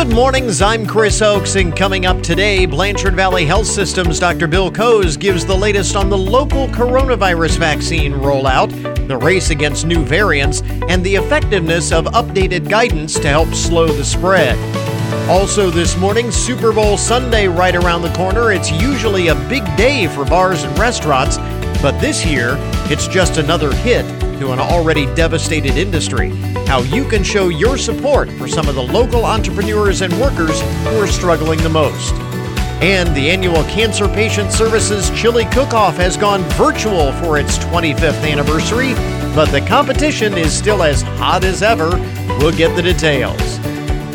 Good mornings, I'm Chris Oakes, and coming up today, Blanchard Valley Health Systems Dr. Bill Kose gives the latest on the local coronavirus vaccine rollout, the race against new variants, and the effectiveness of updated guidance to help slow the spread. Also, this morning, Super Bowl Sunday right around the corner. It's usually a big day for bars and restaurants, but this year, it's just another hit to an already devastated industry. How you can show your support for some of the local entrepreneurs and workers who are struggling the most. And the annual Cancer Patient Services Chili Cook Off has gone virtual for its 25th anniversary, but the competition is still as hot as ever. We'll get the details.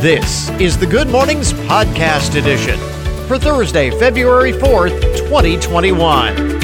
This is the Good Mornings Podcast Edition for Thursday, February 4th, 2021.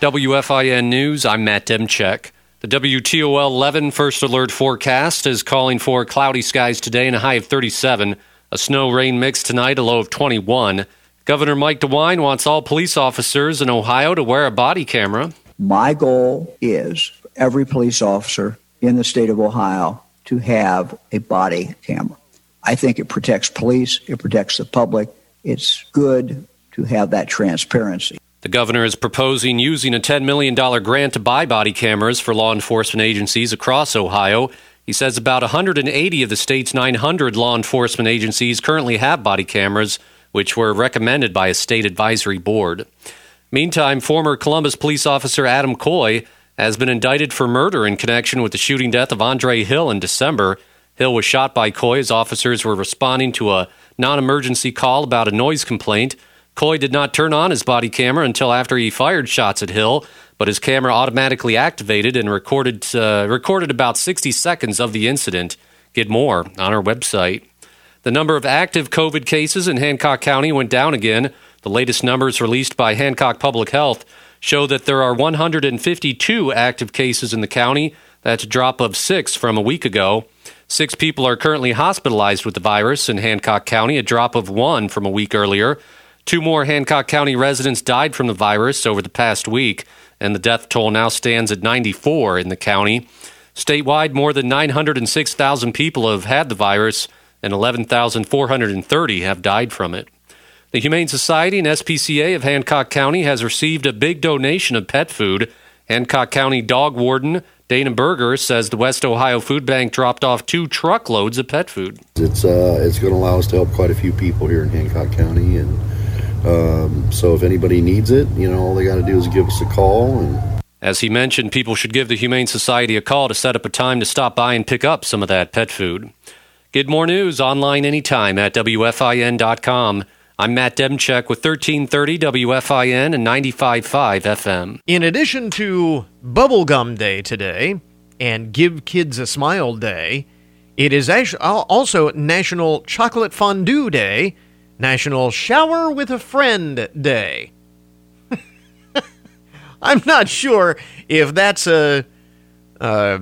WFIN News, I'm Matt Demchek. The WTOL 11 First Alert forecast is calling for cloudy skies today and a high of 37. A snow rain mix tonight, a low of 21. Governor Mike DeWine wants all police officers in Ohio to wear a body camera. My goal is every police officer in the state of Ohio to have a body camera. I think it protects police, it protects the public. It's good to have that transparency. The governor is proposing using a $10 million grant to buy body cameras for law enforcement agencies across Ohio. He says about 180 of the state's 900 law enforcement agencies currently have body cameras, which were recommended by a state advisory board. Meantime, former Columbus police officer Adam Coy has been indicted for murder in connection with the shooting death of Andre Hill in December. Hill was shot by Coy as officers were responding to a non emergency call about a noise complaint. Coy did not turn on his body camera until after he fired shots at Hill, but his camera automatically activated and recorded, uh, recorded about 60 seconds of the incident. Get more on our website. The number of active COVID cases in Hancock County went down again. The latest numbers released by Hancock Public Health show that there are 152 active cases in the county. That's a drop of six from a week ago. Six people are currently hospitalized with the virus in Hancock County, a drop of one from a week earlier. Two more Hancock County residents died from the virus over the past week, and the death toll now stands at 94 in the county. Statewide, more than 906,000 people have had the virus, and 11,430 have died from it. The Humane Society and SPCA of Hancock County has received a big donation of pet food. Hancock County dog warden Dana Berger says the West Ohio Food Bank dropped off two truckloads of pet food. It's uh, it's going to allow us to help quite a few people here in Hancock County, and um, so if anybody needs it, you know, all they got to do is give us a call. And as he mentioned, people should give the Humane Society a call to set up a time to stop by and pick up some of that pet food. Get more news online anytime at wfin.com. I'm Matt Demchek with 1330 WFIN and 95.5 FM. In addition to Bubblegum Day today and Give Kids a Smile Day, it is also National Chocolate Fondue Day, National Shower with a Friend Day. I'm not sure if that's a uh,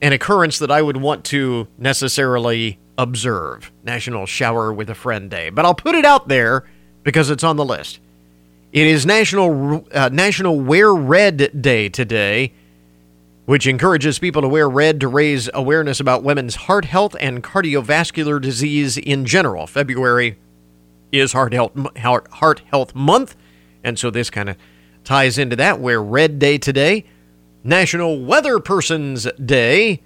an occurrence that I would want to necessarily observe National Shower with a Friend Day, but I'll put it out there because it's on the list. It is National uh, National Wear Red Day today, which encourages people to wear red to raise awareness about women's heart health and cardiovascular disease in general. February is Heart Health Heart, Health Month, and so this kind of ties into that. Wear Red Day today. National Weather Person's Day.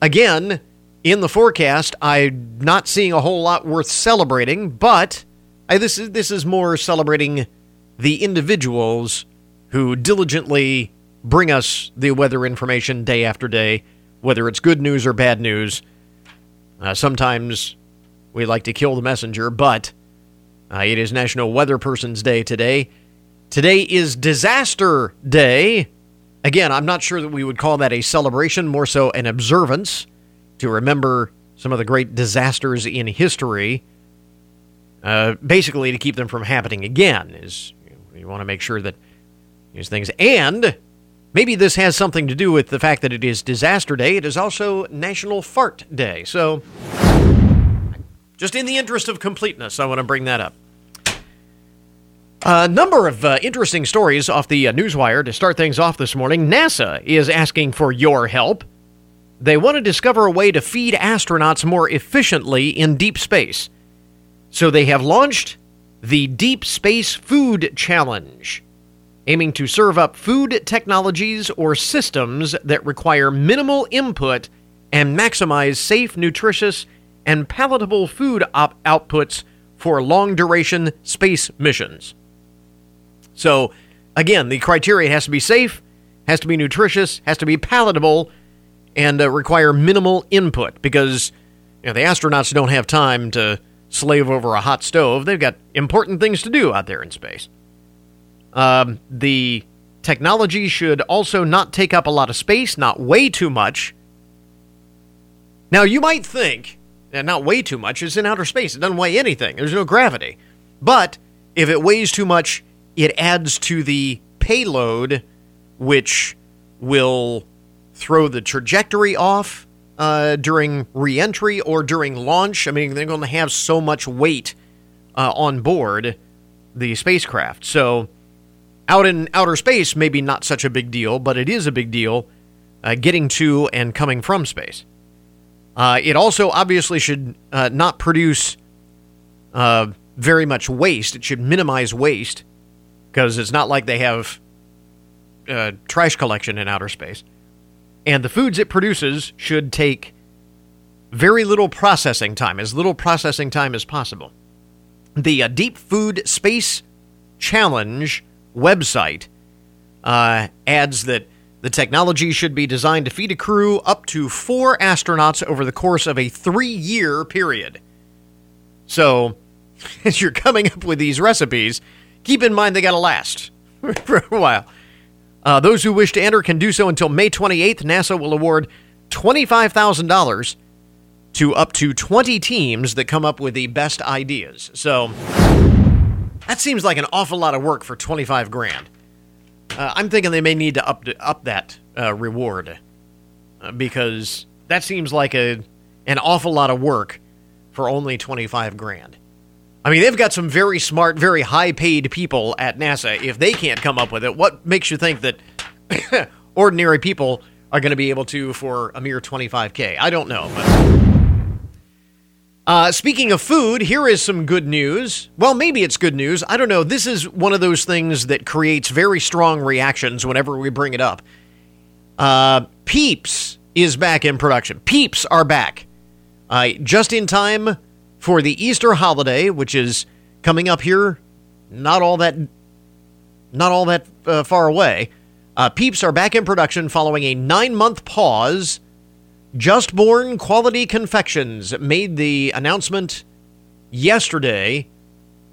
Again, in the forecast, I'm not seeing a whole lot worth celebrating, but I, this is this is more celebrating the individuals who diligently bring us the weather information day after day, whether it's good news or bad news. Uh, sometimes we like to kill the messenger, but uh, it is National Weather Person's Day today. Today is Disaster Day. Again, I'm not sure that we would call that a celebration, more so an observance to remember some of the great disasters in history. Uh, basically, to keep them from happening again, is you want to make sure that these things. And maybe this has something to do with the fact that it is Disaster Day. It is also National Fart Day. So, just in the interest of completeness, I want to bring that up. A number of uh, interesting stories off the uh, Newswire to start things off this morning. NASA is asking for your help They want to discover a way to feed astronauts more efficiently in deep space. So they have launched the Deep Space Food Challenge, aiming to serve up food technologies or systems that require minimal input and maximize safe, nutritious, and palatable food op- outputs for long duration space missions. So, again, the criteria has to be safe, has to be nutritious, has to be palatable, and uh, require minimal input because you know, the astronauts don't have time to slave over a hot stove. They've got important things to do out there in space. Um, the technology should also not take up a lot of space, not way too much. Now, you might think that not way too much is in outer space. It doesn't weigh anything, there's no gravity. But if it weighs too much, it adds to the payload, which will throw the trajectory off uh, during reentry or during launch. I mean, they're going to have so much weight uh, on board the spacecraft. So, out in outer space, maybe not such a big deal, but it is a big deal uh, getting to and coming from space. Uh, it also obviously should uh, not produce uh, very much waste. It should minimize waste because it's not like they have uh, trash collection in outer space. And the foods it produces should take very little processing time, as little processing time as possible. The uh, Deep Food Space Challenge website uh, adds that the technology should be designed to feed a crew up to four astronauts over the course of a three year period. So, as you're coming up with these recipes, keep in mind they got to last for a while. Uh, those who wish to enter can do so until May 28th. NASA will award $25,000 to up to 20 teams that come up with the best ideas. So that seems like an awful lot of work for 25 grand. Uh, I'm thinking they may need to up up that uh, reward uh, because that seems like a an awful lot of work for only 25 grand. I mean, they've got some very smart, very high paid people at NASA. If they can't come up with it, what makes you think that ordinary people are going to be able to for a mere 25K? I don't know. Uh, speaking of food, here is some good news. Well, maybe it's good news. I don't know. This is one of those things that creates very strong reactions whenever we bring it up. Uh, Peeps is back in production. Peeps are back. Uh, just in time for the Easter holiday, which is coming up here, not all that, not all that uh, far away. Uh, Peeps are back in production following a nine-month pause. Just Born Quality Confections made the announcement yesterday,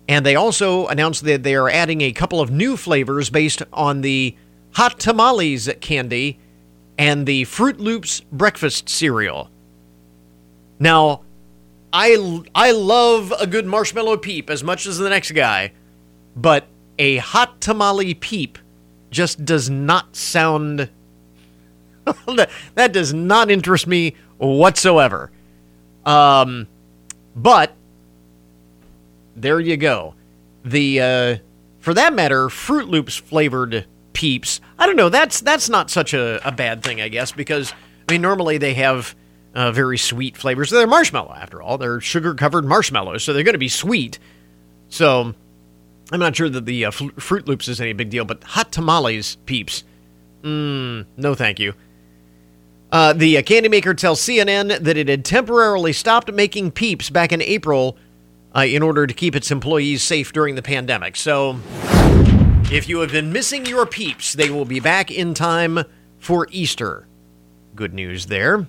and they also announced that they are adding a couple of new flavors based on the Hot Tamales candy and the Froot Loops breakfast cereal. Now, I I love a good marshmallow peep as much as the next guy, but a hot tamale peep just does not sound that does not interest me whatsoever. Um, but there you go. The uh, for that matter, Froot Loops flavored peeps. I don't know. That's that's not such a, a bad thing, I guess, because I mean normally they have uh, very sweet flavors. They're marshmallow, after all. They're sugar covered marshmallows, so they're going to be sweet. So I'm not sure that the uh, F- Froot Loops is any big deal, but hot tamales, peeps. Mm, no, thank you. Uh, the uh, candy maker tells CNN that it had temporarily stopped making peeps back in April uh, in order to keep its employees safe during the pandemic. So, if you have been missing your peeps, they will be back in time for Easter. Good news there.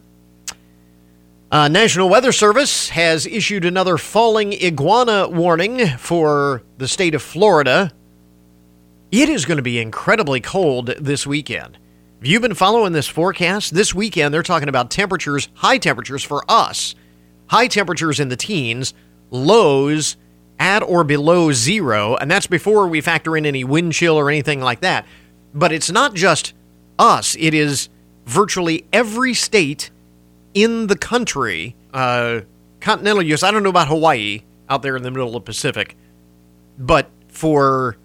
Uh, National Weather Service has issued another falling iguana warning for the state of Florida. It is going to be incredibly cold this weekend. If you've been following this forecast, this weekend they're talking about temperatures, high temperatures for us, high temperatures in the teens, lows at or below zero, and that's before we factor in any wind chill or anything like that. But it's not just us, it is virtually every state in the country, uh, continental U.S. I don't know about Hawaii out there in the middle of the Pacific, but for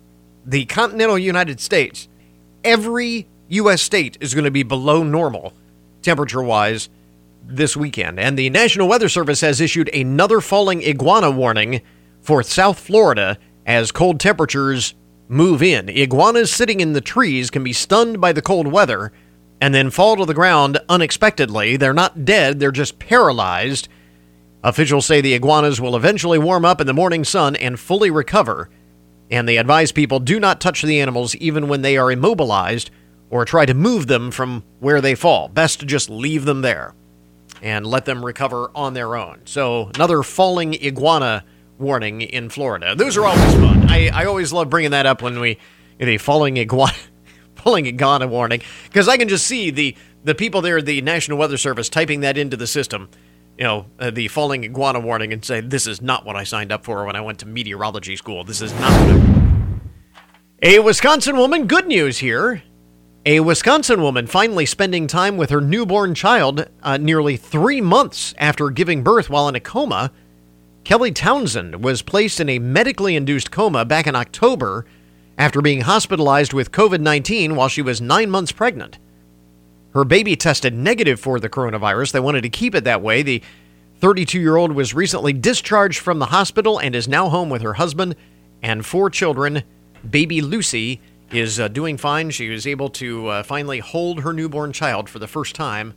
the continental United States, every U.S. state is going to be below normal temperature wise this weekend. And the National Weather Service has issued another falling iguana warning for South Florida as cold temperatures move in. Iguanas sitting in the trees can be stunned by the cold weather and then fall to the ground unexpectedly. They're not dead, they're just paralyzed. Officials say the iguanas will eventually warm up in the morning sun and fully recover. And they advise people do not touch the animals even when they are immobilized or try to move them from where they fall. Best to just leave them there and let them recover on their own. So, another falling iguana warning in Florida. Those are always fun. I, I always love bringing that up when we the falling iguana falling iguana warning because I can just see the the people there, the National Weather Service, typing that into the system. You know, uh, the falling iguana warning, and say this is not what I signed up for when I went to meteorology school. This is not. A Wisconsin woman. Good news here. A Wisconsin woman finally spending time with her newborn child uh, nearly three months after giving birth while in a coma. Kelly Townsend was placed in a medically induced coma back in October after being hospitalized with COVID 19 while she was nine months pregnant. Her baby tested negative for the coronavirus. They wanted to keep it that way. The 32 year old was recently discharged from the hospital and is now home with her husband and four children. Baby Lucy is uh, doing fine. She was able to uh, finally hold her newborn child for the first time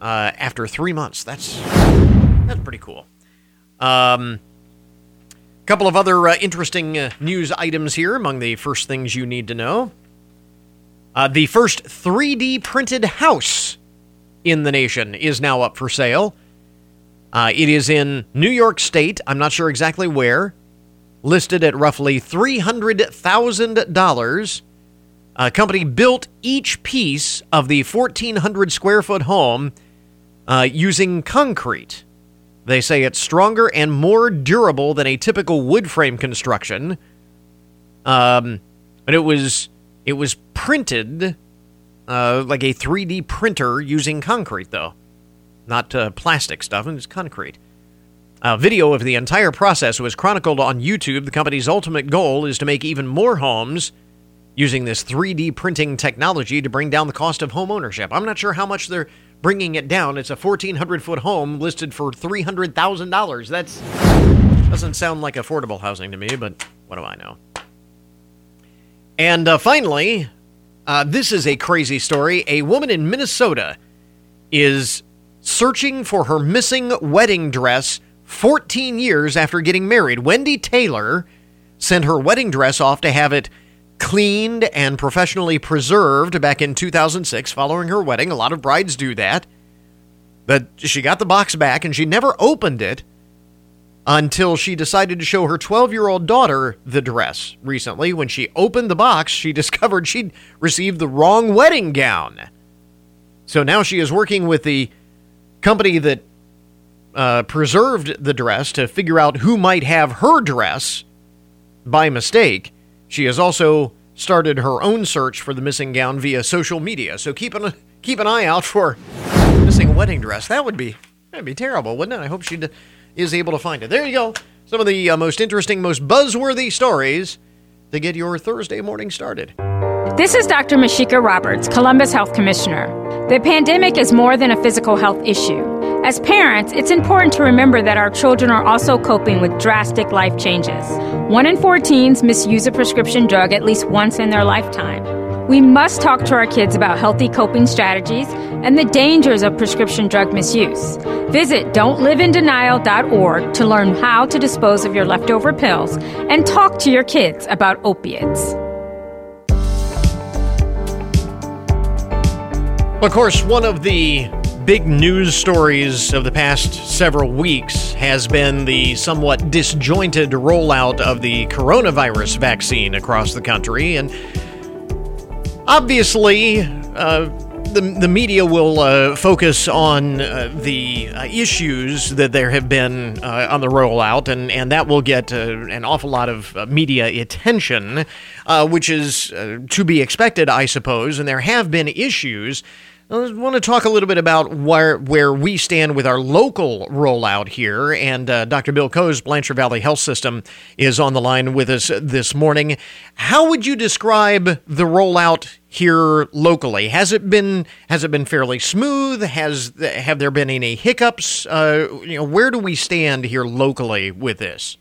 uh, after three months. That's that's pretty cool. Um, couple of other uh, interesting uh, news items here among the first things you need to know. Uh, the first 3D printed house in the nation is now up for sale. Uh, it is in New York State. I'm not sure exactly where. Listed at roughly $300,000. A company built each piece of the 1,400 square foot home uh, using concrete. They say it's stronger and more durable than a typical wood frame construction. Um, but it was it was printed uh, like a 3D printer using concrete, though, not uh, plastic stuff. and It's concrete. A video of the entire process was chronicled on YouTube. The company's ultimate goal is to make even more homes using this 3D printing technology to bring down the cost of home ownership. I'm not sure how much they're bringing it down. It's a 1,400 foot home listed for $300,000. That's doesn't sound like affordable housing to me, but what do I know? And uh, finally, uh, this is a crazy story. A woman in Minnesota is searching for her missing wedding dress 14 years after getting married. Wendy Taylor sent her wedding dress off to have it cleaned and professionally preserved back in 2006 following her wedding. A lot of brides do that. But she got the box back and she never opened it until she decided to show her 12 year old daughter the dress recently. When she opened the box, she discovered she'd received the wrong wedding gown. So now she is working with the company that uh, preserved the dress to figure out who might have her dress by mistake. She has also started her own search for the missing gown via social media. So keep an keep an eye out for missing wedding dress. That would be that'd be terrible, wouldn't it? I hope she is able to find it. There you go. Some of the uh, most interesting, most buzzworthy stories to get your Thursday morning started. This is Dr. Mysheika Roberts, Columbus Health Commissioner. The pandemic is more than a physical health issue. As parents, it's important to remember that our children are also coping with drastic life changes. One in four teens misuse a prescription drug at least once in their lifetime. We must talk to our kids about healthy coping strategies and the dangers of prescription drug misuse. Visit don'tliveinDenial.org to learn how to dispose of your leftover pills and talk to your kids about opiates. Of course, one of the big news stories of the past several weeks has been the somewhat disjointed rollout of the coronavirus vaccine across the country. And obviously, uh, the, the media will uh, focus on uh, the uh, issues that there have been uh, on the rollout, and, and that will get uh, an awful lot of media attention, which is to be expected, I suppose. And there have been issues I want to talk a little bit about where where we stand with our local rollout here. And uh, Dr. Bill Kose, Blanchard Valley Health System, is on the line with us this morning. How would you describe the rollout here locally? Has it been has it been fairly smooth? Has have there been any hiccups? Uh, you know, where do we stand here locally with this?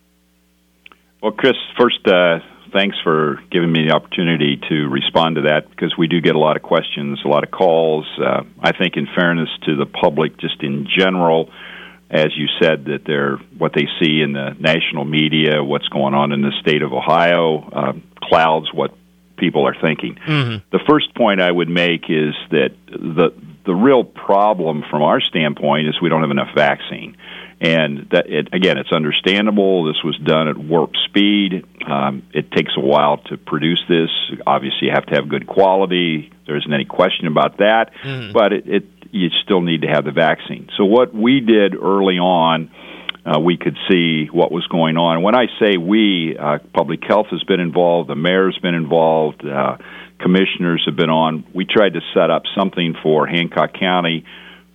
Well, Chris, first. Uh thanks for giving me the opportunity to respond to that because we do get a lot of questions, a lot of calls. Uh, I think, in fairness to the public, just in general, as you said, that they're what they see in the national media, what's going on in the state of Ohio, uh, clouds what people are thinking. Mm-hmm. The first point I would make is that the the real problem from our standpoint is we don't have enough vaccine and that it, again, it's understandable. This was done at warp speed. Um, it takes a while to produce this. Obviously, you have to have good quality. There isn't any question about that. Mm. But it, it, you still need to have the vaccine. So what we did early on. Uh, we could see what was going on. When I say we, uh, public health has been involved, the mayor's been involved, uh, commissioners have been on. We tried to set up something for Hancock County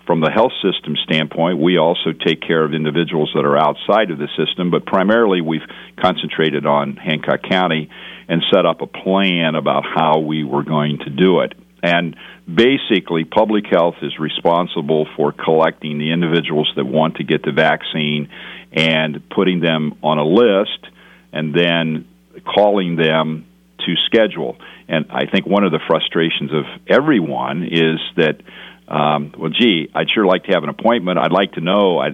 from the health system standpoint, we also take care of individuals that are outside of the system, but primarily we've concentrated on Hancock County and set up a plan about how we were going to do it. And basically, public health is responsible for collecting the individuals that want to get the vaccine and putting them on a list and then calling them to schedule. And I think one of the frustrations of everyone is that um, well, gee, I'd sure like to have an appointment. I'd like to know, I,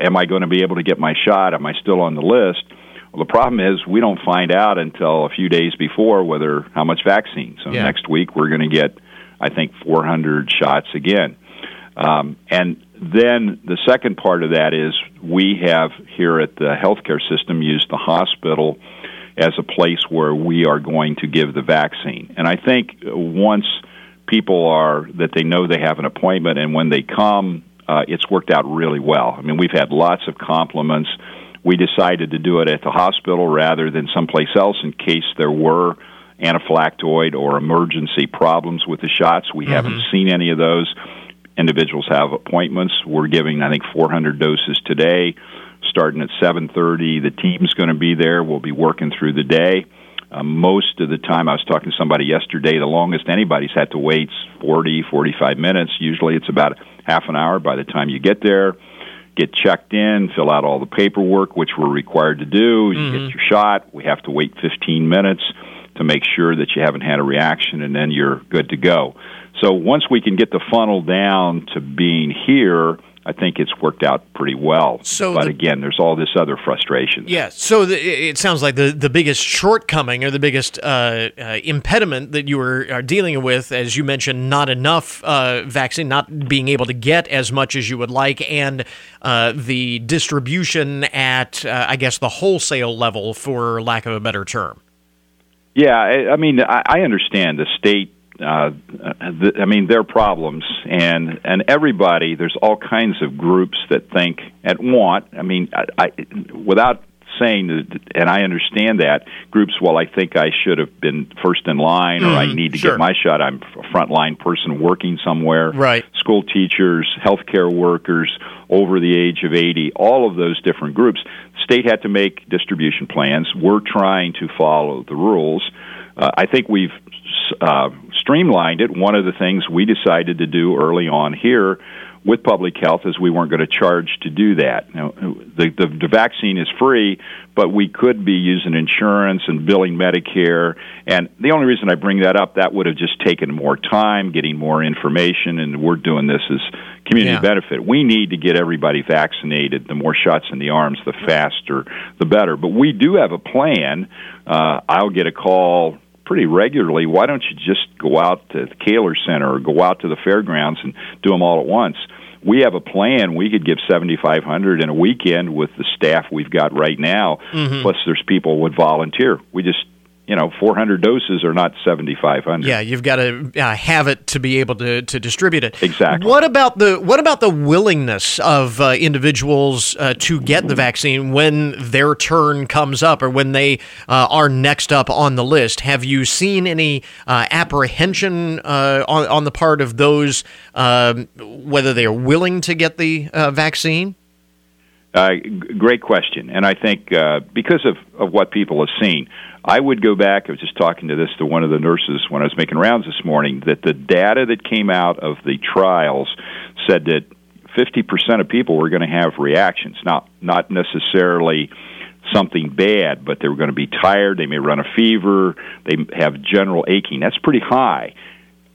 am I going to be able to get my shot? Am I still on the list? Well, the problem is we don't find out until a few days before whether how much vaccine. So yeah. next week we're going to get, I think, 400 shots again. Um, and then the second part of that is we have here at the healthcare system used the hospital as a place where we are going to give the vaccine. And I think once people are that they know they have an appointment, and when they come, uh, it's worked out really well. I mean, we've had lots of compliments. We decided to do it at the hospital rather than someplace else in case there were anaphylactoid or emergency problems with the shots. We mm-hmm. haven't seen any of those. Individuals have appointments. We're giving, I think, 400 doses today, starting at 7:30. The team's going to be there. We'll be working through the day. Uh, most of the time, I was talking to somebody yesterday. The longest anybody's had to wait 40, 45 minutes. Usually, it's about half an hour by the time you get there. Get checked in, fill out all the paperwork, which we're required to do. You mm-hmm. get your shot. We have to wait 15 minutes to make sure that you haven't had a reaction, and then you're good to go. So once we can get the funnel down to being here I think it's worked out pretty well. So, but the, again, there's all this other frustration. Yeah. So the, it sounds like the the biggest shortcoming or the biggest uh, uh, impediment that you were are dealing with, as you mentioned, not enough uh, vaccine, not being able to get as much as you would like, and uh, the distribution at, uh, I guess, the wholesale level, for lack of a better term. Yeah, I, I mean, I, I understand the state uh, th- I mean, they're problems, and and everybody. There's all kinds of groups that think and want. I mean, I, I without saying that, and I understand that groups. Well, I think I should have been first in line, mm, or I mm-hmm. need to sure. get my shot. I'm a frontline person working somewhere. Right. School teachers, healthcare workers over the age of 80. All of those different groups. State had to make distribution plans. We're trying to follow the rules. Uh, I think we've uh, streamlined it. One of the things we decided to do early on here with public health is we weren't going to charge to do that. Now, the, the, the vaccine is free, but we could be using insurance and billing Medicare. And the only reason I bring that up, that would have just taken more time, getting more information, and we're doing this as community yeah. benefit. We need to get everybody vaccinated. The more shots in the arms, the faster, the better. But we do have a plan. Uh, I'll get a call pretty regularly, why don't you just go out to the Koehler Center or go out to the fairgrounds and do them all at once? We have a plan. We could give 7,500 in a weekend with the staff we've got right now. Mm-hmm. Plus, there's people would volunteer. We just you know, 400 doses are not 7,500. Yeah, you've got to uh, have it to be able to, to distribute it. Exactly. What about the what about the willingness of uh, individuals uh, to get the vaccine when their turn comes up or when they uh, are next up on the list? Have you seen any uh, apprehension uh, on on the part of those um, whether they are willing to get the vaccine? Uh, great question, and I think uh, because of, of what people have seen, I would go back. I was just talking to this to one of the nurses when I was making rounds this morning. That the data that came out of the trials said that 50% of people were going to have reactions, not not necessarily something bad, but they were going to be tired. They may run a fever. They have general aching. That's pretty high.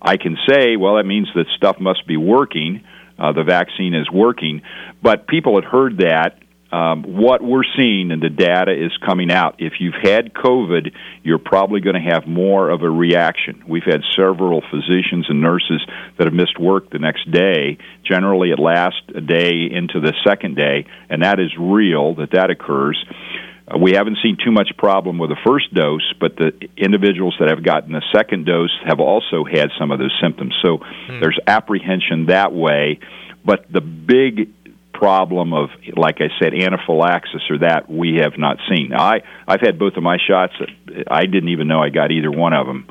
I can say, well, that means that stuff must be working uh, the vaccine is working. But people had heard that. Um, what we're seeing and the data is coming out. If you've had COVID, you're probably going to have more of a reaction. We've had several physicians and nurses that have missed work the next day. Generally, it lasts a day into the second day, and that is real that that occurs. Uh, we haven't seen too much problem with the first dose, but the individuals that have gotten the second dose have also had some of those symptoms. So hmm. there's apprehension that way. But the big problem of, like I said, anaphylaxis or that we have not seen. Now, I I've had both of my shots. I didn't even know I got either one of them.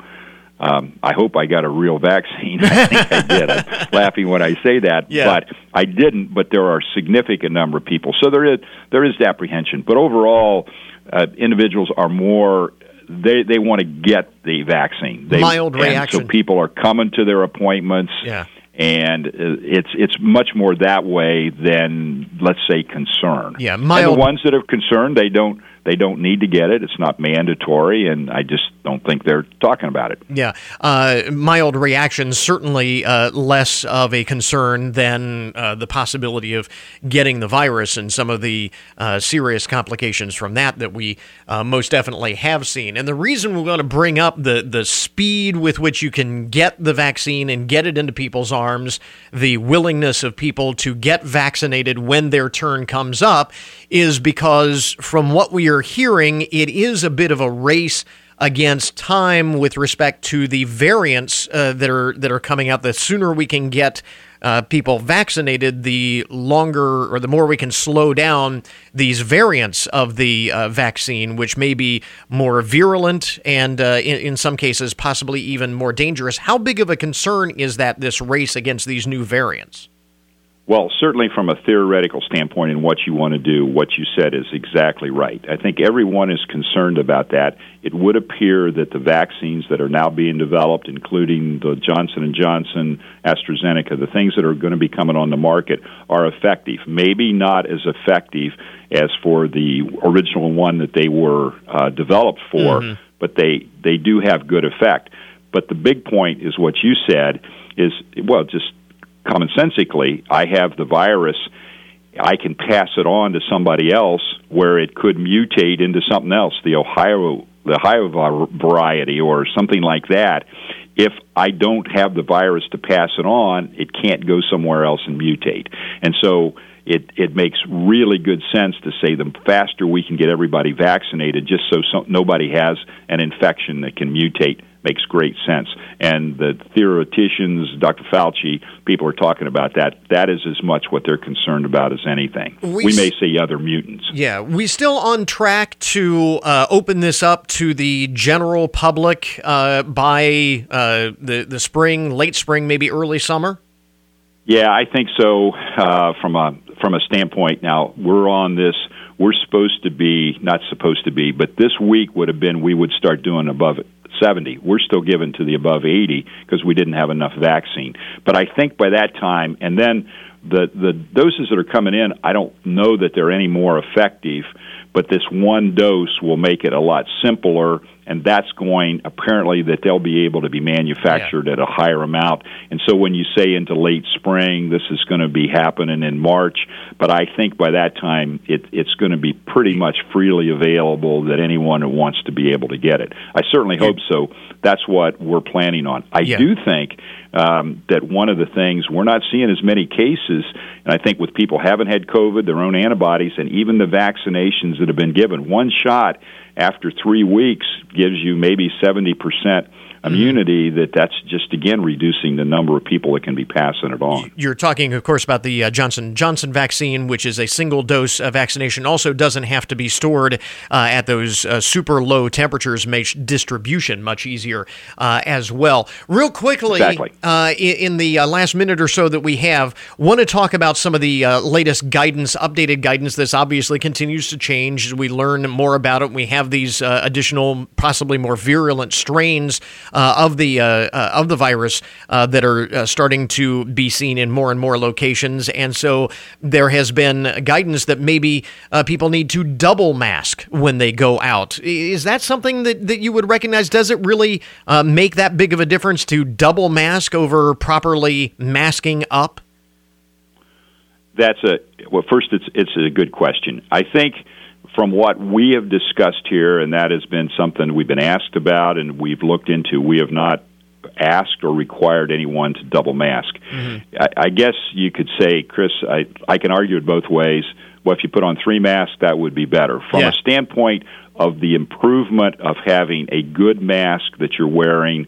Um, I hope I got a real vaccine. I think I did. I'm laughing when I say that, yeah. but I didn't. But there are a significant number of people, so there is there is apprehension. But overall, uh, individuals are more they they want to get the vaccine. They, Mild reaction. So people are coming to their appointments. Yeah. And it's it's much more that way than let's say concern. Yeah, mild. And the ones that are concerned, they don't they don't need to get it. It's not mandatory, and I just don't think they're talking about it. Yeah, uh, mild reactions certainly uh, less of a concern than uh, the possibility of getting the virus and some of the uh, serious complications from that that we uh, most definitely have seen. And the reason we're going to bring up the the speed with which you can get the vaccine and get it into people's arms, the willingness of people to get vaccinated when their turn comes up, is because from what we are hearing, it is a bit of a race against time with respect to the variants uh, that are that are coming out. The sooner we can get uh, people vaccinated, the longer or the more we can slow down these variants of the uh, vaccine, which may be more virulent and uh, in, in some cases possibly even more dangerous. How big of a concern is that this race against these new variants? Well, certainly from a theoretical standpoint and what you want to do, what you said is exactly right. I think everyone is concerned about that. It would appear that the vaccines that are now being developed, including the Johnson and Johnson, AstraZeneca, the things that are going to be coming on the market are effective. Maybe not as effective as for the original one that they were uh, developed for, mm-hmm. but they they do have good effect. But the big point is what you said is well, just commonsensically, I have the virus. I can pass it on to somebody else where it could mutate into something else, the Ohio the Ohio variety or something like that. If I don't have the virus to pass it on, it can't go somewhere else and mutate. And so it it makes really good sense to say the faster we can get everybody vaccinated, just so some, nobody has an infection that can mutate, makes great sense. And the theoreticians, Dr. Fauci, people are talking about that. That is as much what they're concerned about as anything. We, we may see other mutants. Yeah, we still on track to uh, open this up to the general public uh, by uh, the the spring, late spring, maybe early summer. Yeah, I think so. Uh, from a from a standpoint, now we're on this we're supposed to be not supposed to be, but this week would have been we would start doing above 70. We're still given to the above 80 because we didn't have enough vaccine. But I think by that time, and then the the doses that are coming in, I don't know that they're any more effective. But this one dose will make it a lot simpler and that's going apparently that they'll be able to be manufactured yeah. at a higher amount. And so when you say into late spring, this is going to be happening in March, but I think by that time it, it's going to be pretty much freely available that anyone who wants to be able to get it. I certainly hope. So that's what we're planning on. I Yeah. do think um, that one of the things we're not seeing as many cases, and I think with people haven't had COVID, their own antibodies, and even the vaccinations that have been given, one shot after three weeks gives you maybe seventy percent immunity. That that's just again reducing the number of people that can be passing it on. You're talking, of course, about the uh, Johnson Johnson vaccine, which is a single dose uh, vaccination. Also, doesn't have to be stored uh, at those uh, super low temperatures, makes distribution much easier uh, as well. Real quickly, Exactly. uh, in, the last minute or so that we have, want to talk about some of the uh, latest guidance, updated guidance. This obviously continues to change as we learn more about it. We have these uh, additional, possibly more virulent strains of the uh, uh, of the virus uh, that are uh, starting to be seen in more and more locations, and so there has been guidance that maybe uh, people need to double mask when they go out. Is that something that, that you would recognize? Does it really uh, make that big of a difference to double mask over properly masking up? That's a well. First, it's it's a good question. I think from what we have discussed here, and that has been something we've been asked about and we've looked into. We have not asked or required anyone to double mask. Mm-hmm. I, I guess you could say, Chris, I I can argue it both ways. Well, if you put on three masks, that would be better. From Yeah. a standpoint of the improvement of having a good mask that you're wearing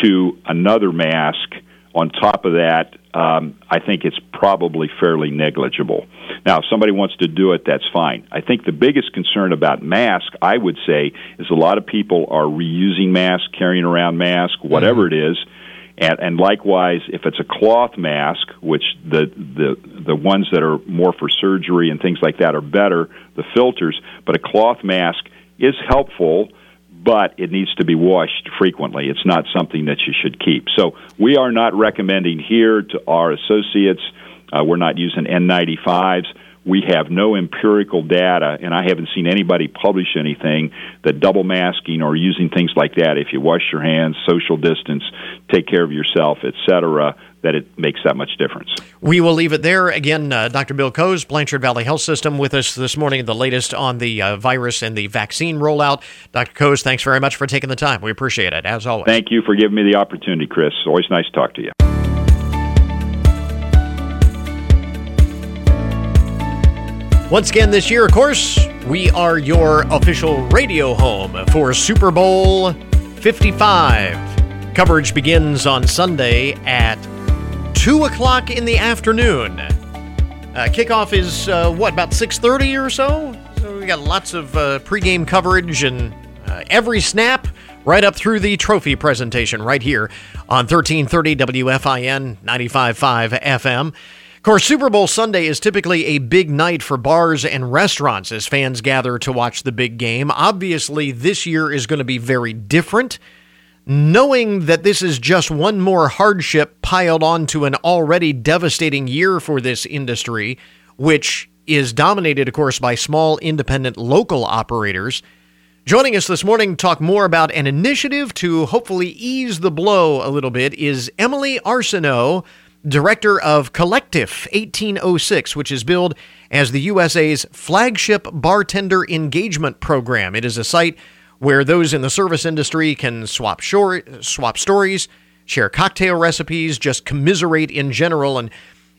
to another mask on top of that, um, I think it's probably fairly negligible. Now, if somebody wants to do it, that's fine. I think the biggest concern about mask, I would say, is a lot of people are reusing masks, carrying around masks, whatever it is. And, and likewise, if it's a cloth mask, which the, the the ones that are more for surgery and things like that are better, the filters. But a cloth mask is helpful, but it needs to be washed frequently. It's not something that you should keep. So we are not recommending here to our associates. Uh, we're not using N95s. We have no empirical data, and I haven't seen anybody publish anything that double masking or using things like that, if you wash your hands, social distance, take care of yourself, etc., that it makes that much difference. We will leave it there. Again, uh, Dr. Bill Kose, Blanchard Valley Health System, with us this morning, the latest on the uh, virus and the vaccine rollout. Dr. Kose, thanks very much for taking the time. We appreciate it, as always. Thank you for giving me the opportunity, Chris. Always nice to talk to you. Once again, this year, of course, we are your official radio home for Super Bowl 55. Coverage begins on Sunday at 2 o'clock in the afternoon. Uh, kickoff is, uh, what, about 6.30 or so? So we got lots of uh, pregame coverage and uh, every snap right up through the trophy presentation right here on 1330 WFIN 95.5 FM. Of course, Super Bowl Sunday is typically a big night for bars and restaurants as fans gather to watch the big game. Obviously, this year is going to be very different. Knowing that this is just one more hardship piled onto an already devastating year for this industry, which is dominated, of course, by small, independent local operators. Joining us this morning to talk more about an initiative to hopefully ease the blow a little bit is Emily Arsenault, director of Collective 1806, which is billed as the USA's flagship bartender engagement program. It is a site where those in the service industry can swap shore, swap stories, share cocktail recipes, just commiserate in general. And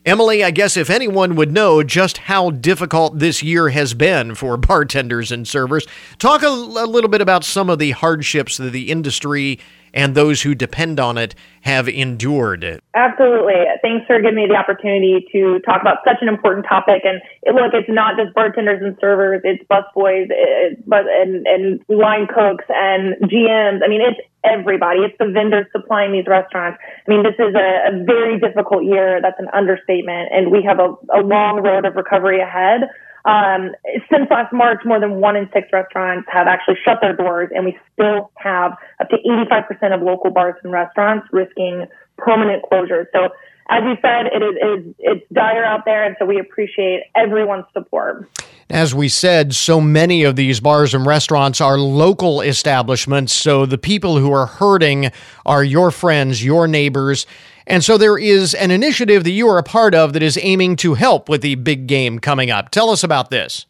Emily, I guess if anyone would know just how difficult this year has been for bartenders and servers, talk a, a little bit about some of the hardships that the industry and those who depend on it have endured. It. Absolutely. Thanks for giving me the opportunity to talk about such an important topic. And look, it's not just bartenders and servers; it's busboys, eh, but and and line cooks and GMs. I mean, it's everybody. It's the vendors supplying these restaurants. I mean, this is a, a very difficult year. That's an understatement, and we have a, a long road of recovery ahead. Um, since last March, more than one in six restaurants have actually shut their doors, and we still have up to 85% of local bars and restaurants risking permanent closure. So, as you said, it is, it is it's dire out there, and so we appreciate everyone's support. As we said, so many of these bars and restaurants are local establishments, so the people who are hurting are your friends, your neighbors. And so there is an initiative that you are a part of that is aiming to help with the big game coming up. Tell us about this.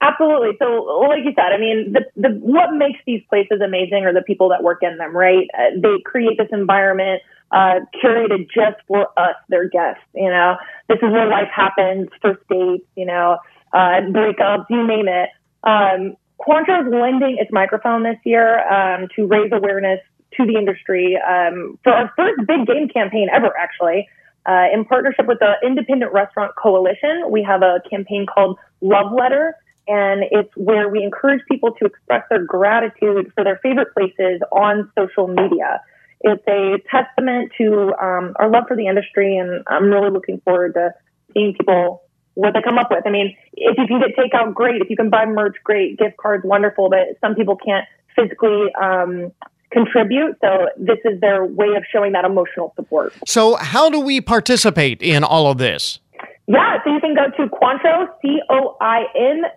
Absolutely. So, like you said, I mean, the, the what makes these places amazing are the people that work in them, right? Uh, they create this environment uh, curated just for us, their guests. You know, this is where life happens, first dates, you know, uh, breakups, you name it. Um, Cointreau is lending its microphone this year um, to raise awareness to the industry um, for our first big game campaign ever, actually. Uh, in partnership with the Independent Restaurant Coalition, we have a campaign called Love Letter and it's where we encourage people to express their gratitude for their favorite places on social media. It's a testament to um, our love for the industry, and I'm really looking forward to seeing people what they come up with. I mean, if you can get takeout, great. If you can buy merch, great. Gift cards, wonderful. But some people can't physically um, contribute. So this is their way of showing that emotional support. So how do we participate in all of this? Yeah, so you can go to Cointreau, C-O-I-N-T-R-E-A-U,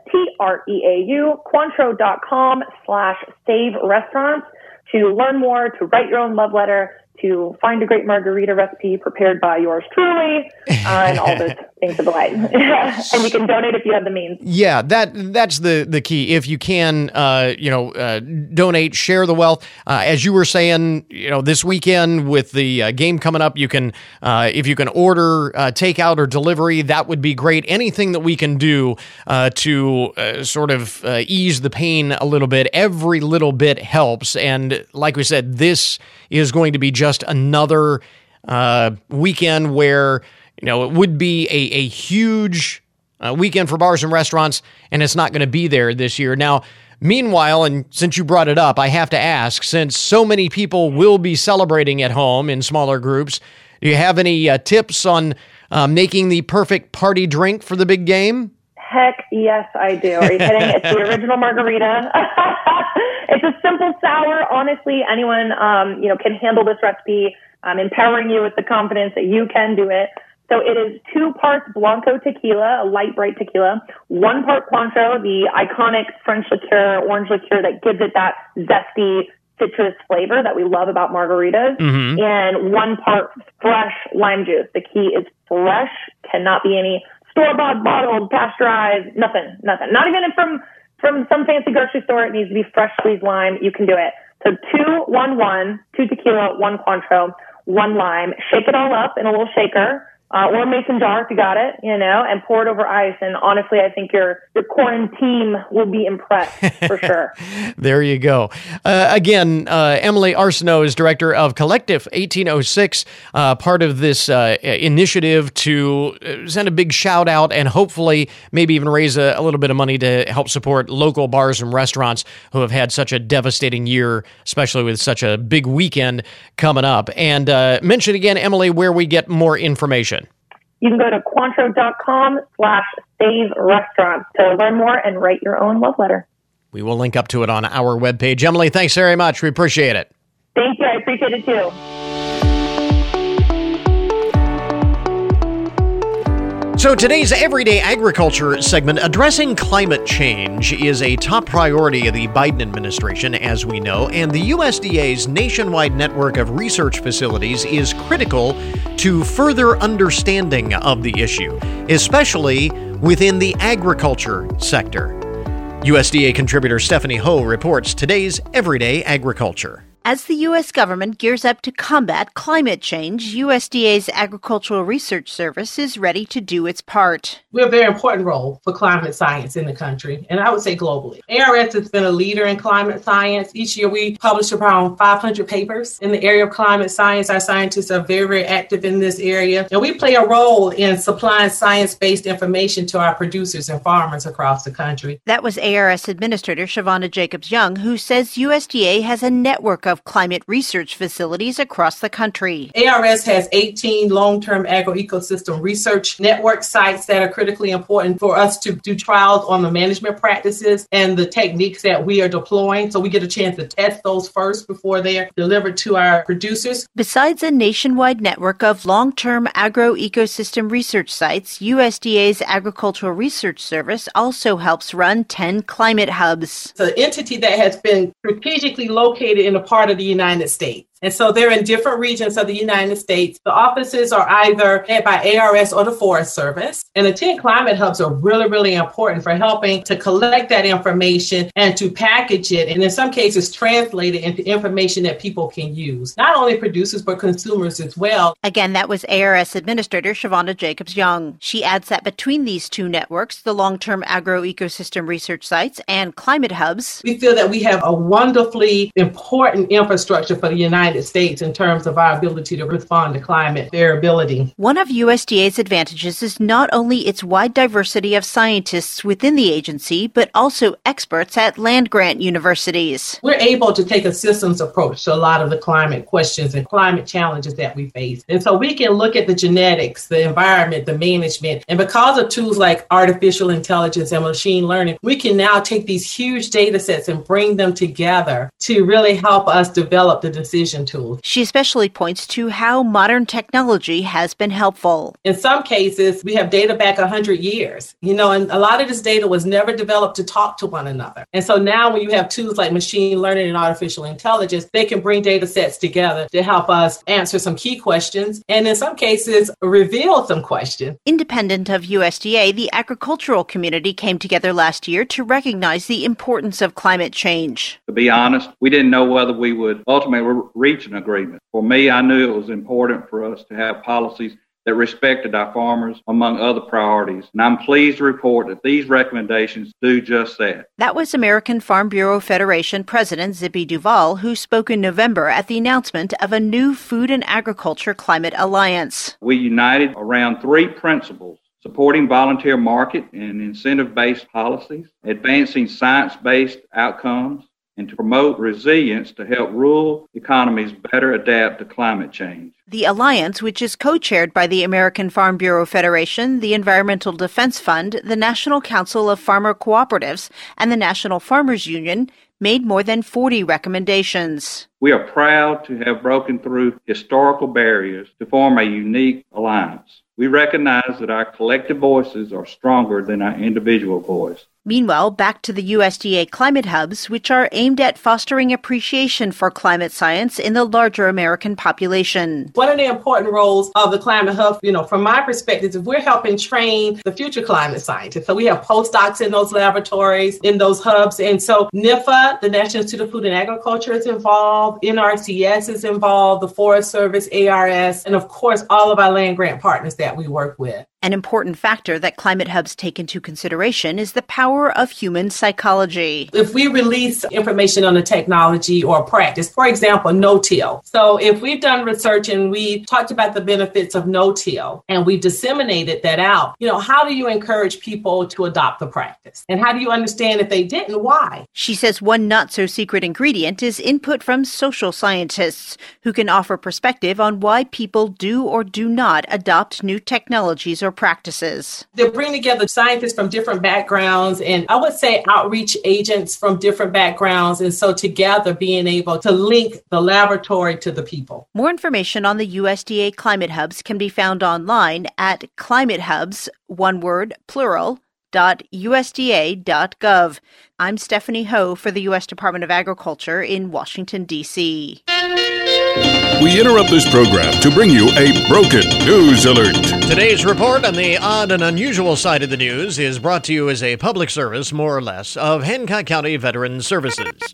Cointreau.com slash save restaurants to learn more, to write your own love letter, to find a great margarita recipe prepared by yours truly, uh, and all those things of the like. and you can donate if you have the means. Yeah, that that's the the key. If you can, uh, you know, uh, donate, share the wealth. Uh, as you were saying, you know, this weekend with the uh, game coming up, you can, uh, if you can order takeout or delivery, that would be great. Anything that we can do to sort of ease the pain a little bit, every little bit helps. And like we said, this is going to be just another uh, weekend where you know it would be a, a huge uh, weekend for bars and restaurants, and it's not going to be there this year. Now, meanwhile, and since you brought it up, I have to ask: since so many people will be celebrating at home in smaller groups, do you have any uh, tips on uh, making the perfect party drink for the big game? Heck yes, I do. Are you kidding? it's the original margarita. it's a simple sour. Honestly, anyone um, you know can handle this recipe. I'm empowering you with the confidence that you can do it. So it is two parts Blanco tequila, a light bright tequila, one part Cointreau, the iconic French liqueur, orange liqueur that gives it that zesty citrus flavor that we love about margaritas, mm-hmm. and one part fresh lime juice. The key is fresh, cannot be any store bought, bottled, pasteurized, nothing, nothing. Not even from from some fancy grocery store. It needs to be fresh squeezed lime. You can do it. So two, one, one, two tequila, one Cointreau, one lime. Shake it all up in a little shaker uh, or mason you got it, you know, and pour it over ice. And honestly, I think your your quarantine will be impressed for sure. there you go. Uh, again, uh, Emily Arsenault is director of Collective 1806, uh, part of this uh, initiative to uh, send a big shout out and hopefully maybe even raise a, a, little bit of money to help support local bars and restaurants who have had such a devastating year, especially with such a big weekend coming up. And mention again, Emily, where we get more information. You can go to Cointreau.com slash save restaurants to learn more and write your own love letter. We will link up to it on our webpage. Emily, thanks very much. We appreciate it. Thank you. I appreciate it too. So, today's Everyday Agriculture segment addressing climate change is a top priority of the Biden administration, as we know, and the USDA's nationwide network of research facilities is critical to further understanding of the issue, especially within the agriculture sector. USDA contributor Stephanie Ho reports today's Everyday Agriculture. As the U.S. government gears up to combat climate change, USDA's Agricultural Research Service is ready to do its part. We have a very important role for climate science in the country, and I would say globally. ARS has been a leader in climate science. Each year we publish around 500 papers in the area of climate science. Our scientists are very, very active in this area, and we play a role in supplying science based information to our producers and farmers across the country. That was ARS Administrator Chavonda Jacobs Young, who says USDA has a network of climate research facilities across the country. ARS has 18 long term agroecosystem research network sites that are critically important for us to do trials on the management practices and the techniques that we are deploying. So we get a chance to test those first before they're delivered to our producers. Besides a nationwide network of long term agroecosystem research sites, USDA's Agricultural Research Service also helps run 10 climate hubs. It's an entity that has been strategically located in a part part of the United States. And so they're in different regions of the United States. The offices are either head by ARS or the Forest Service. And the 10 climate hubs are really, really important for helping to collect that information and to package it. And in some cases, translate it into information that people can use, not only producers, but consumers as well. Again, that was ARS Administrator Chavonda Jacobs Young. She adds that between these two networks, the long term agro ecosystem research sites and climate hubs, we feel that we have a wonderfully important infrastructure for the United States in terms of our ability to respond to climate variability. One of USDA's advantages is not only its wide diversity of scientists within the agency, but also experts at land grant universities. We're able to take a systems approach to a lot of the climate questions and climate challenges that we face. And so we can look at the genetics, the environment, the management, and because of tools like artificial intelligence and machine learning, we can now take these huge data sets and bring them together to really help us develop the decision tools. She especially points to how modern technology has been helpful. In some cases, we have data back 100 years, you know, and a lot of this data was never developed to talk to one another. And so now when you have tools like machine learning and artificial intelligence, they can bring data sets together to help us answer some key questions and in some cases reveal some questions. Independent of USDA, the agricultural community came together last year to recognize the importance of climate change. To be honest, we didn't know whether we would ultimately reach an agreement. For me, I knew it was important for us to have policies that respected our farmers, among other priorities. And I'm pleased to report that these recommendations do just that. That was American Farm Bureau Federation President Zippy Duvall, who spoke in November at the announcement of a new Food and Agriculture Climate Alliance. We united around three principles supporting volunteer market and incentive based policies, advancing science based outcomes, and to promote resilience to help rural economies better adapt to climate change. The alliance, which is co chaired by the American Farm Bureau Federation, the Environmental Defense Fund, the National Council of Farmer Cooperatives, and the National Farmers Union, made more than 40 recommendations. We are proud to have broken through historical barriers to form a unique alliance. We recognize that our collective voices are stronger than our individual voice. Meanwhile, back to the USDA climate hubs, which are aimed at fostering appreciation for climate science in the larger American population. One of the important roles of the climate hub, you know, from my perspective, is we're helping train the future climate scientists. So we have postdocs in those laboratories, in those hubs. And so NIFA, the National Institute of Food and Agriculture, is involved, NRCS is involved, the Forest Service, ARS, and of course, all of our land grant partners that we work with. An important factor that climate hubs take into consideration is the power of human psychology. If we release information on a technology or a practice, for example, no-till. So if we've done research and we talked about the benefits of no-till and we disseminated that out, you know, how do you encourage people to adopt the practice? And how do you understand if they didn't, why? She says one not so secret ingredient is input from social scientists who can offer perspective on why people do or do not adopt new technologies or practices. They bring together scientists from different backgrounds and I would say outreach agents from different backgrounds. And so together being able to link the laboratory to the people. More information on the USDA climate hubs can be found online at climatehubs, one word, plural, USDA.gov. I'm Stephanie Ho for the U.S. Department of Agriculture in Washington, D.C. We interrupt this program to bring you a broken news alert. Today's report on the odd and unusual side of the news is brought to you as a public service, more or less, of Hancock County Veterans Services.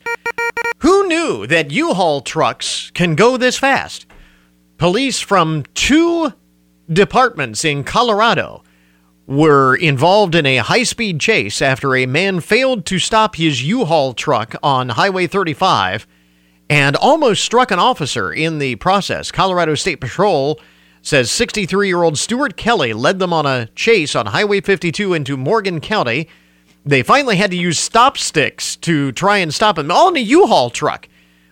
Who knew that U Haul trucks can go this fast? Police from two departments in Colorado were involved in a high speed chase after a man failed to stop his U Haul truck on Highway 35 and almost struck an officer in the process. Colorado State Patrol says 63 year old Stuart Kelly led them on a chase on Highway 52 into Morgan County. They finally had to use stop sticks to try and stop him, all in a U Haul truck.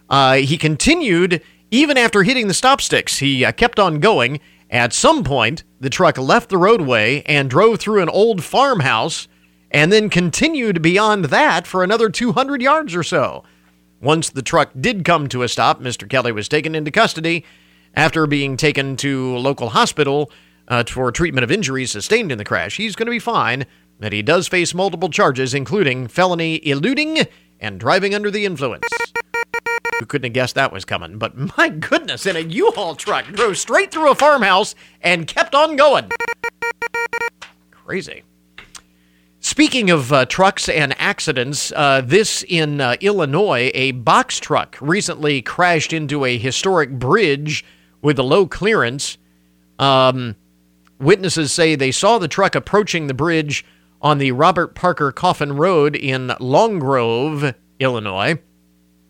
Uh, he continued even after hitting the stop sticks. He uh, kept on going. At some point, the truck left the roadway and drove through an old farmhouse and then continued beyond that for another 200 yards or so. Once the truck did come to a stop, Mr. Kelly was taken into custody after being taken to a local hospital uh, for treatment of injuries sustained in the crash. He's going to be fine, but he does face multiple charges, including felony eluding and driving under the influence. who couldn't have guessed that was coming. But my goodness, in a U-Haul truck, drove straight through a farmhouse and kept on going. Crazy. Speaking of uh, trucks and accidents, uh, this in uh, Illinois, a box truck recently crashed into a historic bridge with a low clearance. Um, witnesses say they saw the truck approaching the bridge on the Robert Parker Coffin Road in Long Grove, Illinois.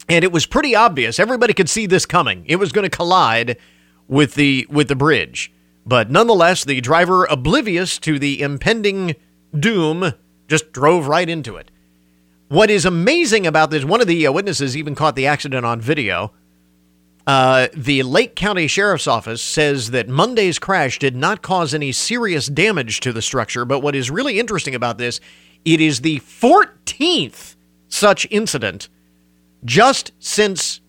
And it was pretty obvious. Everybody could see this coming. It was going to collide with the with the bridge. But nonetheless, the driver, oblivious to the impending doom, just drove right into it. What is amazing about this, one of the uh, witnesses even caught the accident on video. Uh, the Lake County Sheriff's Office says that Monday's crash did not cause any serious damage to the structure. But what is really interesting about this, it is the 14th such incident just since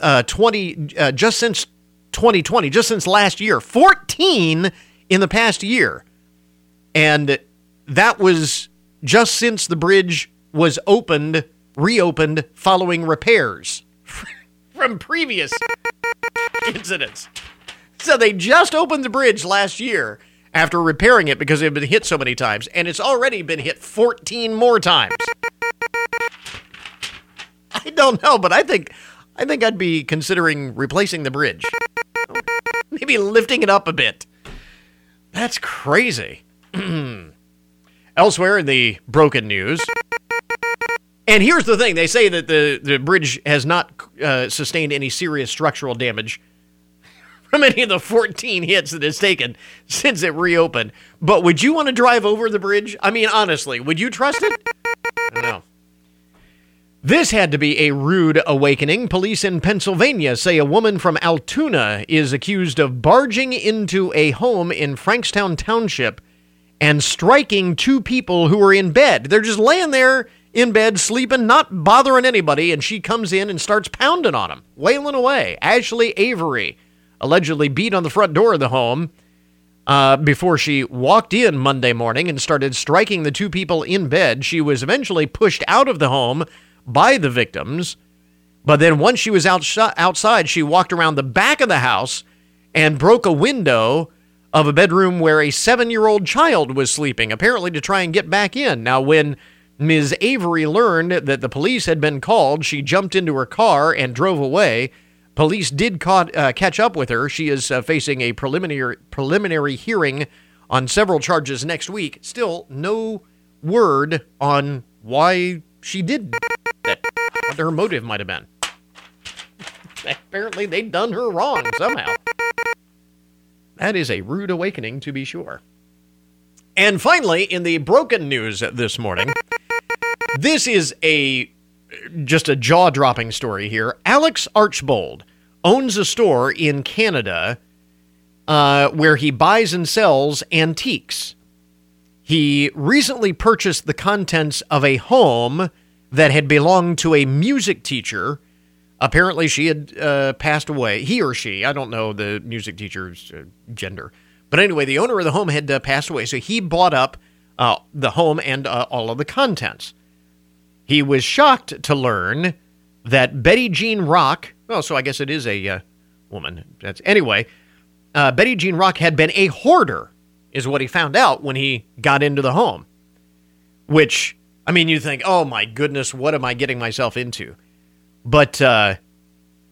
uh, 20, uh, just since 2020, just since last year. 14 in the past year, and that was just since the bridge was opened, reopened following repairs from previous incidents. So they just opened the bridge last year after repairing it because it had been hit so many times, and it's already been hit 14 more times. I don't know, but I think I think I'd be considering replacing the bridge. Maybe lifting it up a bit. That's crazy. Elsewhere in the broken news. And here's the thing they say that the, the bridge has not uh, sustained any serious structural damage from any of the 14 hits that it's taken since it reopened. But would you want to drive over the bridge? I mean, honestly, would you trust it? I don't know. This had to be a rude awakening. Police in Pennsylvania say a woman from Altoona is accused of barging into a home in Frankstown Township and striking two people who were in bed. They're just laying there in bed, sleeping, not bothering anybody, and she comes in and starts pounding on them, wailing away. Ashley Avery allegedly beat on the front door of the home uh, before she walked in Monday morning and started striking the two people in bed. She was eventually pushed out of the home by the victims. But then once she was outside, she walked around the back of the house and broke a window of a bedroom where a seven year old child was sleeping, apparently to try and get back in. Now, when Ms. Avery learned that the police had been called, she jumped into her car and drove away. Police did caught, uh, catch up with her. She is uh, facing a preliminary preliminary hearing on several charges next week. Still, no word on why she did that. What her motive might have been. Apparently, they'd done her wrong somehow. That is a rude awakening, to be sure. And finally, in the broken news this morning, this is a just a jaw-dropping story here. Alex Archbold owns a store in Canada uh, where he buys and sells antiques. He recently purchased the contents of a home that had belonged to a music teacher. Apparently, she had uh, passed away. He or she, I don't know the music teacher's uh, gender. But anyway, the owner of the home had uh, passed away, so he bought up uh, the home and uh, all of the contents. He was shocked to learn that Betty Jean Rock, well, so I guess it is a uh, woman. That's anyway. Betty Jean Rock had been a hoarder is what he found out when he got into the home. Which, I mean, you think, oh my goodness, what am I getting myself into? But uh,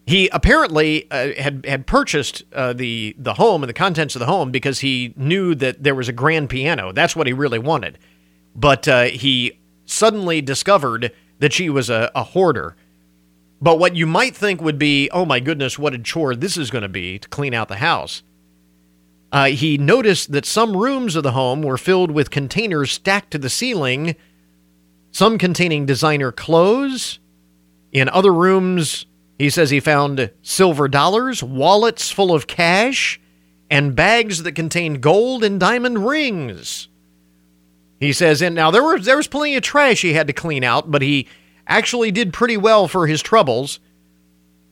he apparently uh, had had purchased uh, the the home and the contents of the home because he knew that there was a grand piano. That's what he really wanted. But uh, he suddenly discovered that she was a, a hoarder. But what you might think would be, oh my goodness, what a chore this is going to be to clean out the house uh, he noticed that some rooms of the home were filled with containers stacked to the ceiling, some containing designer clothes. In other rooms, he says he found silver dollars, wallets full of cash, and bags that contained gold and diamond rings. He says, and now there was there was plenty of trash he had to clean out, but he actually did pretty well for his troubles.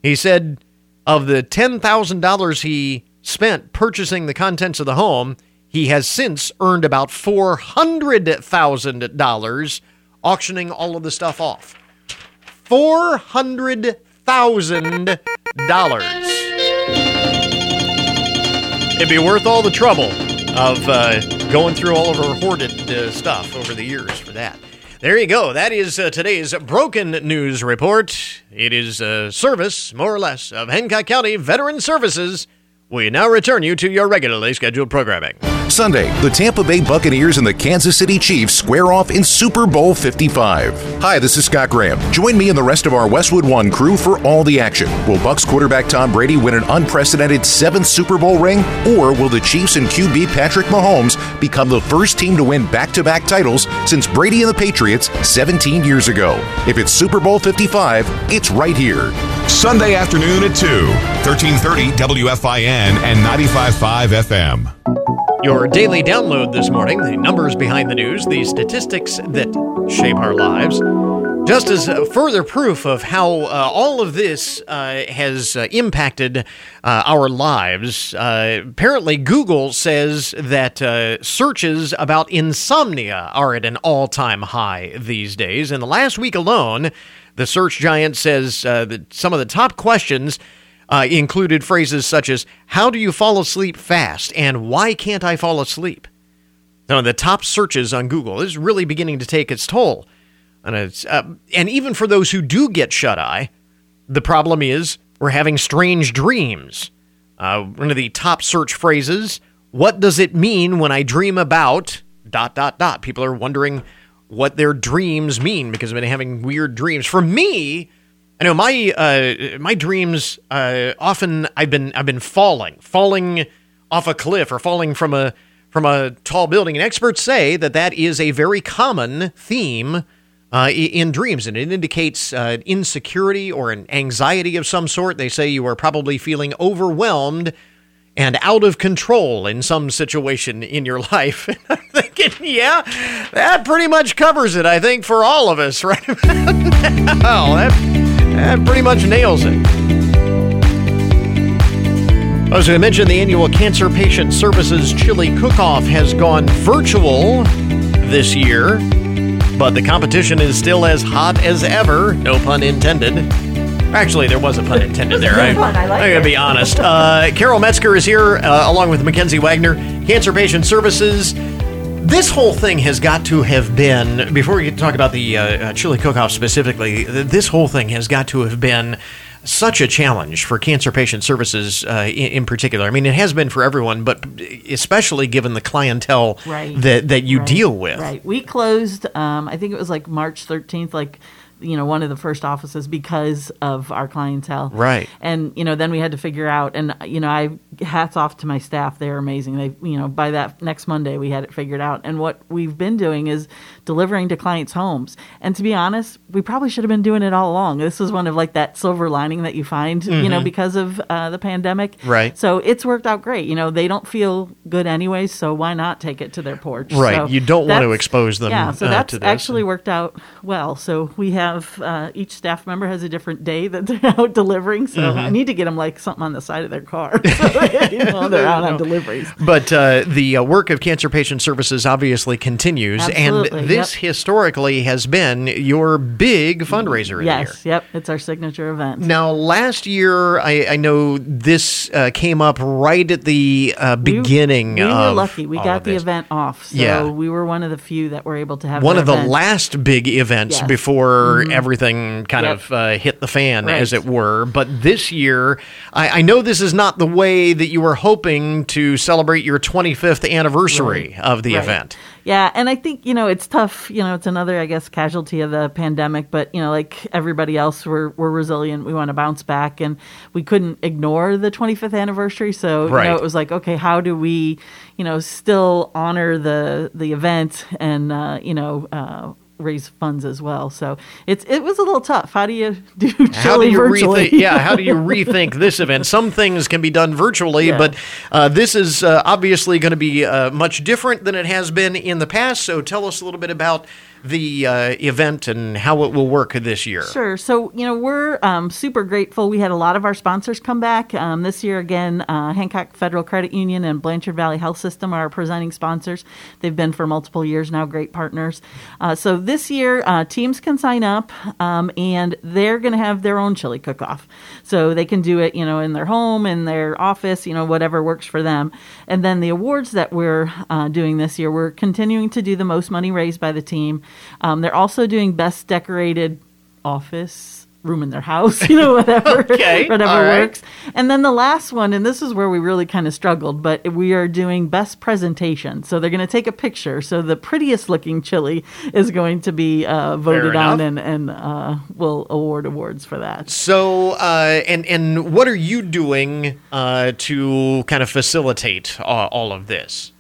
He said of the ten thousand dollars he spent purchasing the contents of the home, he has since earned about $400,000 auctioning all of the stuff off. $400,000 It'd be worth all the trouble of uh, going through all of our hoarded uh, stuff over the years for that. There you go. That is uh, today's broken news report. It is a service, more or less, of Hancock County Veteran Services. We now return you to your regularly scheduled programming. Sunday, the Tampa Bay Buccaneers and the Kansas City Chiefs square off in Super Bowl 55. Hi, this is Scott Graham. Join me and the rest of our Westwood One crew for all the action. Will Bucks quarterback Tom Brady win an unprecedented seventh Super Bowl ring, or will the Chiefs and QB Patrick Mahomes become the first team to win back-to-back titles since Brady and the Patriots 17 years ago? If it's Super Bowl 55, it's right here. Sunday afternoon at 2, 1330 WFIN and 95.5 FM. Your daily download this morning, the numbers behind the news, the statistics that shape our lives. Just as further proof of how uh, all of this uh, has uh, impacted uh, our lives, uh, apparently Google says that uh, searches about insomnia are at an all time high these days. In the last week alone, the search giant says that some of the top questions uh, included phrases such as, How do you fall asleep fast? and Why can't I fall asleep? Now, the top searches on Google is really beginning to take its toll. And, it's, uh, and even for those who do get shut eye, the problem is we're having strange dreams. Uh, one of the top search phrases, What does it mean when I dream about dot, dot, dot? People are wondering what their dreams mean because I've been having weird dreams. For me, I know my uh, my dreams uh, often I've been I've been falling, falling off a cliff or falling from a from a tall building. And experts say that that is a very common theme uh, in dreams, and it indicates uh, insecurity or an anxiety of some sort. They say you are probably feeling overwhelmed and out of control in some situation in your life. I'm thinking, yeah, that pretty much covers it. I think for all of us, right? that that pretty much nails it. As I mentioned, the annual Cancer Patient Services Chili Cook-Off has gone virtual this year, but the competition is still as hot as ever. No pun intended. Actually, there was a pun intended there. I, fun. I like I'm gonna be honest. Uh, Carol Metzger is here, uh, along with Mackenzie Wagner, Cancer Patient Services. This whole thing has got to have been, before we talk about the uh, uh, chili cook-off specifically, this whole thing has got to have been such a challenge for cancer patient services uh, in, in particular. I mean, it has been for everyone, but especially given the clientele Right. that, that you Right. deal with. Right. We closed, um, I think it was like March 13th, like, you know, one of the first offices because of our clientele. Right. And, you know, then we had to figure out, and, you know, I, hats off to my staff. They're amazing. They, you know, by that next Monday, we had it figured out. And what we've been doing is delivering to clients' homes. And to be honest, we probably should have been doing it all along. This is one of like that silver lining that you find, you know, Mhm. because of uh, the pandemic. Right. So it's worked out great. You know, they don't feel good anyway, so why not take it to their porch? Right. So You don't want to expose them, Yeah, so uh, that's actually worked out well. So we have uh, each staff member has a different day that they're out delivering. So Mhm. I need to get them like something on the side of their car. so you know, they're out on deliveries. But uh, the uh, work of Cancer Patient Services obviously continues, Absolutely, and this yep. historically has been your big fundraiser of the year. Yes, yep, it's our signature event. Now, last year, I, I know this uh, came up right at the uh, beginning We were of. lucky. We got the this. event off. So Yeah. we were one of the few that were able to have One of the last big events Yes. before Mhm. everything kind Yep. of uh, hit the fan, Right. as it were. But this year, I, I know this is not the way that you were hoping to celebrate your 25th anniversary of the Right. event. Yeah, and I think you know it's tough. You know, it's another I guess casualty of the pandemic. But you know, like everybody else, we're we're resilient. We want to bounce back, and we couldn't ignore the 25th anniversary. So you know, it was like, okay, how do we, you know, still honor the the event and uh, you know. Uh, raise funds as well so it's it was a little tough how do you do How do you virtually rethink? Yeah, how do you rethink this event? Some things can be done virtually, Yeah. but uh, this is uh, obviously going to be uh, much different than it has been in the past. So, tell us a little bit about the uh, event and how it will work this year. Sure. So, you know, we're um, super grateful. We had a lot of our sponsors come back. Um, this year, again, uh, Hancock Federal Credit Union and Blanchard Valley Health System are our presenting sponsors. They've been for multiple years now, great partners. Uh, so, this year, uh, teams can sign up, um, and they're going to have their own chili cook-off. So they can do it, you know, in their home, in their office, you know, whatever works for them. And then the awards that we're uh, doing this year, we're continuing to do the most money raised by the team. Um, they're also doing best decorated office room in their house, you know, whatever, Okay, whatever right. works. And then the last one, and this is where we really kind of struggled, but we are doing best presentation. So they're going to take a picture. So the prettiest looking chili is going to be uh, voted on, and and uh, we'll award awards for that. So, uh, and and what are you doing uh, to kind of facilitate uh, all of this?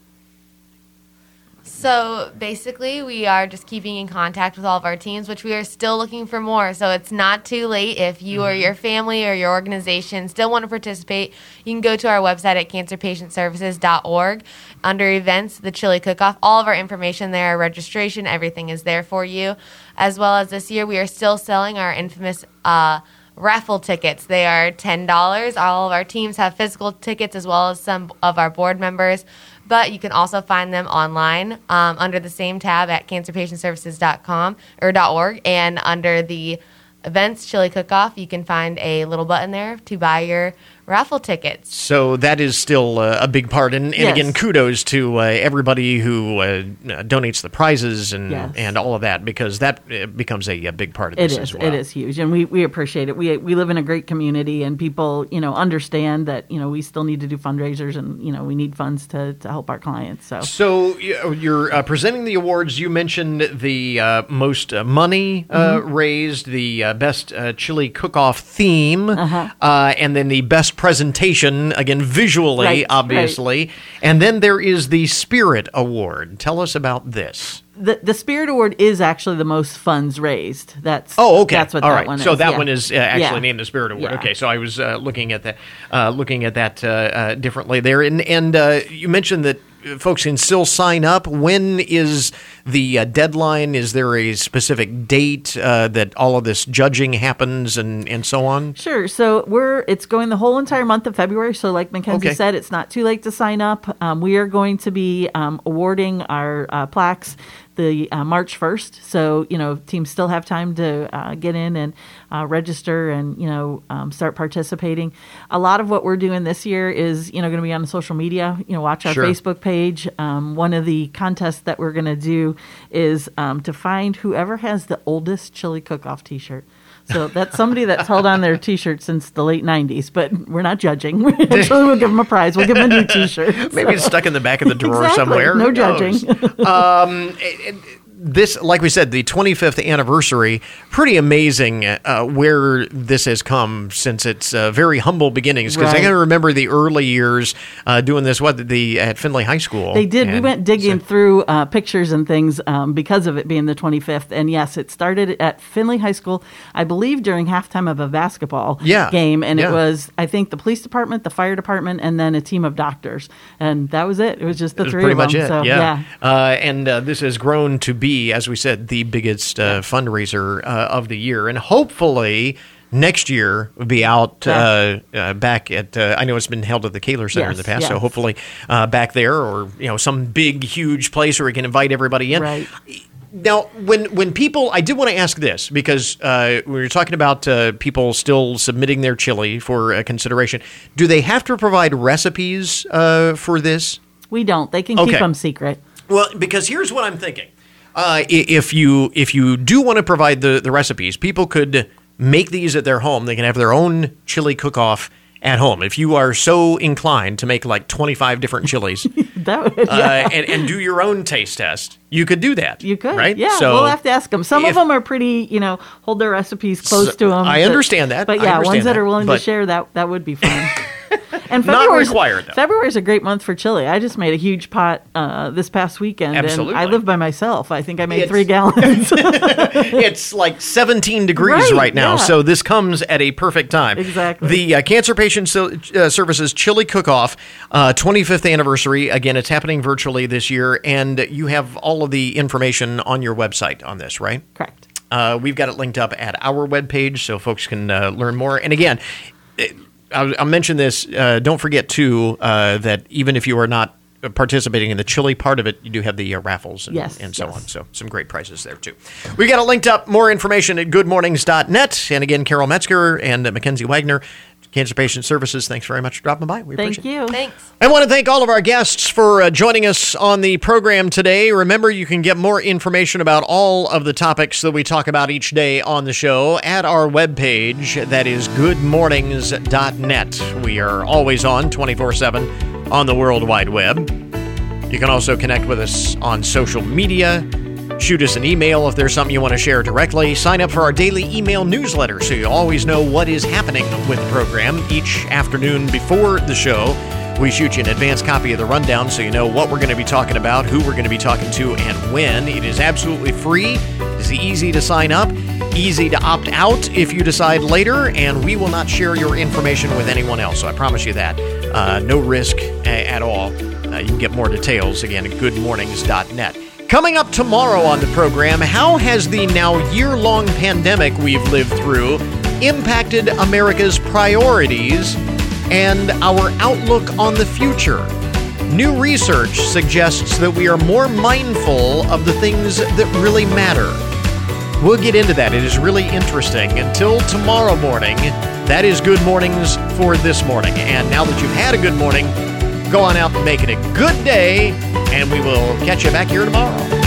So basically, we are just keeping in contact with all of our teams, which we are still looking for more. So it's not too late if you or your family or your organization still want to participate. You can go to our website at cancerpatientservices.org under events, the chili cook off. All of our information there, our registration, everything is there for you. As well as this year, we are still selling our infamous. Uh, raffle tickets. They are $10. All of our teams have physical tickets as well as some of our board members, but you can also find them online um, under the same tab at cancerpatientservices.com or .org. And under the events chili cook-off, you can find a little button there to buy your raffle tickets. So that is still uh, a big part, and, and Yes. again, kudos to uh, everybody who uh, donates the prizes and Yes. and all of that because that uh, becomes a, a big part of It this is. as well. It is huge, and we, we appreciate it. We we live in a great community, and people you know understand that you know we still need to do fundraisers, and you know we need funds to, to help our clients. So So you're uh, presenting the awards. You mentioned the uh, most uh, money uh, Mhm. raised, the uh, best uh, chili cook-off theme, Uh-huh. uh, and then the best presentation. Again, visually, Right, obviously, and then there is the Spirit Award. Tell us about this. the the Spirit Award is actually the most funds raised. That's Oh, okay. That's what All that right. one is. So that yeah. one is uh, actually Yeah. named the Spirit Award. Yeah. Okay. So I was uh, looking at that, uh, looking at that uh, uh, differently there. And and uh, you mentioned that folks can still sign up. When is the uh, deadline? Is there a specific date uh, that all of this judging happens and and so on? Sure. So we're it's going the whole entire month of February. So like Mackenzie Okay. said, it's not too late to sign up. Um, we are going to be um, awarding our uh, plaques the uh, March first. So you know teams still have time to uh, get in and uh, register and you know um, start participating. A lot of what we're doing this year is you know going to be on social media. You know, watch our Sure. Facebook page. Um, one of the contests that we're going to do is um, to find whoever has the oldest chili cook-off T-shirt. So that's somebody that's held on their T-shirt since the late '90s, but we're not judging. Actually, we'll give them a prize. We'll give them a new T-shirt. Maybe So- it's stuck in the back of the drawer Exactly. somewhere. No judging. um, it- it- this, like we said, the 25th anniversary. Pretty amazing uh, where this has come since its uh, very humble beginnings. Because I Right. got to remember the early years uh, doing this. What the at Findlay High School? They did. we went digging through uh, pictures and things um, because of it being the 25th. And yes, it started at Findlay High School, I believe, during halftime of a basketball Yeah. game. And Yeah. it was, I think, the police department, the fire department, and then a team of doctors. And that was it. It was just the It three pretty of much them. it. So, yeah. Uh, and uh, this has grown to be, as we said, the biggest uh, fundraiser uh, of the year. And hopefully next year will be out uh, uh, back at, uh, I know it's been held at the Koehler Center in the past, so hopefully uh, back there or, you know, some big, huge place where we can invite everybody in. Right. Now, when when people, I did want to ask this because uh, we were talking about uh, people still submitting their chili for uh, consideration. Do they have to provide recipes uh, for this? We don't. They can Okay. keep them secret. Well, because here's what I'm thinking: uh, if you if you do want to provide the the recipes, people could make these at their home. They can have their own chili cook-off at home. If you are so inclined to make like 25 different chilies That would, uh, and, and do your own taste test, you could do that. You Good. right? Yeah, So we'll have to ask them. Some if- of them are pretty, you know, hold their recipes close So- to them. I understand that. But yeah, ones that, that, are willing but- to share that that would be fun. and Not February's- required, though. February's a great month for chili. I just made a huge pot uh, this past weekend, Absolutely. and I live by myself. I think I made It's- three gallons. it's like 17 degrees right, Right, now, yeah. so this comes at a perfect time. Exactly. The uh, Cancer Patient Sil- uh, Services Chili Cook-Off, uh, 25th anniversary. Again, it's happening virtually this year, and you have all of the information on your website on this, right? Correct. Uh, we've got it linked up at our webpage so folks can uh, learn more. And again, it- I'll, I'll mention this. Uh, don't forget, too, uh, that even if you are not participating in the chili part of it, you do have the uh, raffles and, Yes, and so yes. on. So some great prizes there too. We got it linked up. More information at goodmornings.net. And again, Carol Metzger and uh, Mackenzie Wagner, Cancer Patient Services. Thanks very much for dropping by. We Thank appreciate it. Thank you. Thanks. I want to thank all of our guests for uh, joining us on the program today. Remember, you can get more information about all of the topics that we talk about each day on the show at our webpage. That is goodmornings.net. We are always on 24 7 on the World Wide Web. You can also connect with us on social media. Shoot us an email if there's something you want to share directly. Sign up for our daily email newsletter so you always know what is happening with the program each afternoon before the show. We shoot you an advance copy of the rundown so you know what we're going to be talking about, who we're going to be talking to, and when. It is absolutely free. It's easy to sign up, easy to opt out if you decide later, and we will not share your information with anyone else. So I promise you that. Uh, no risk a- at all. Uh, you can get more details again at goodmornings.net. Coming up tomorrow on the program, how has the now year long pandemic we've lived through impacted America's priorities and our outlook on the future? New research suggests that we are more mindful of the things that really matter. We'll get into that. It is really interesting. Until tomorrow morning, that is good mornings for this morning. And now that you've had a good morning, go on out and make it a good day, and we will catch you back here tomorrow.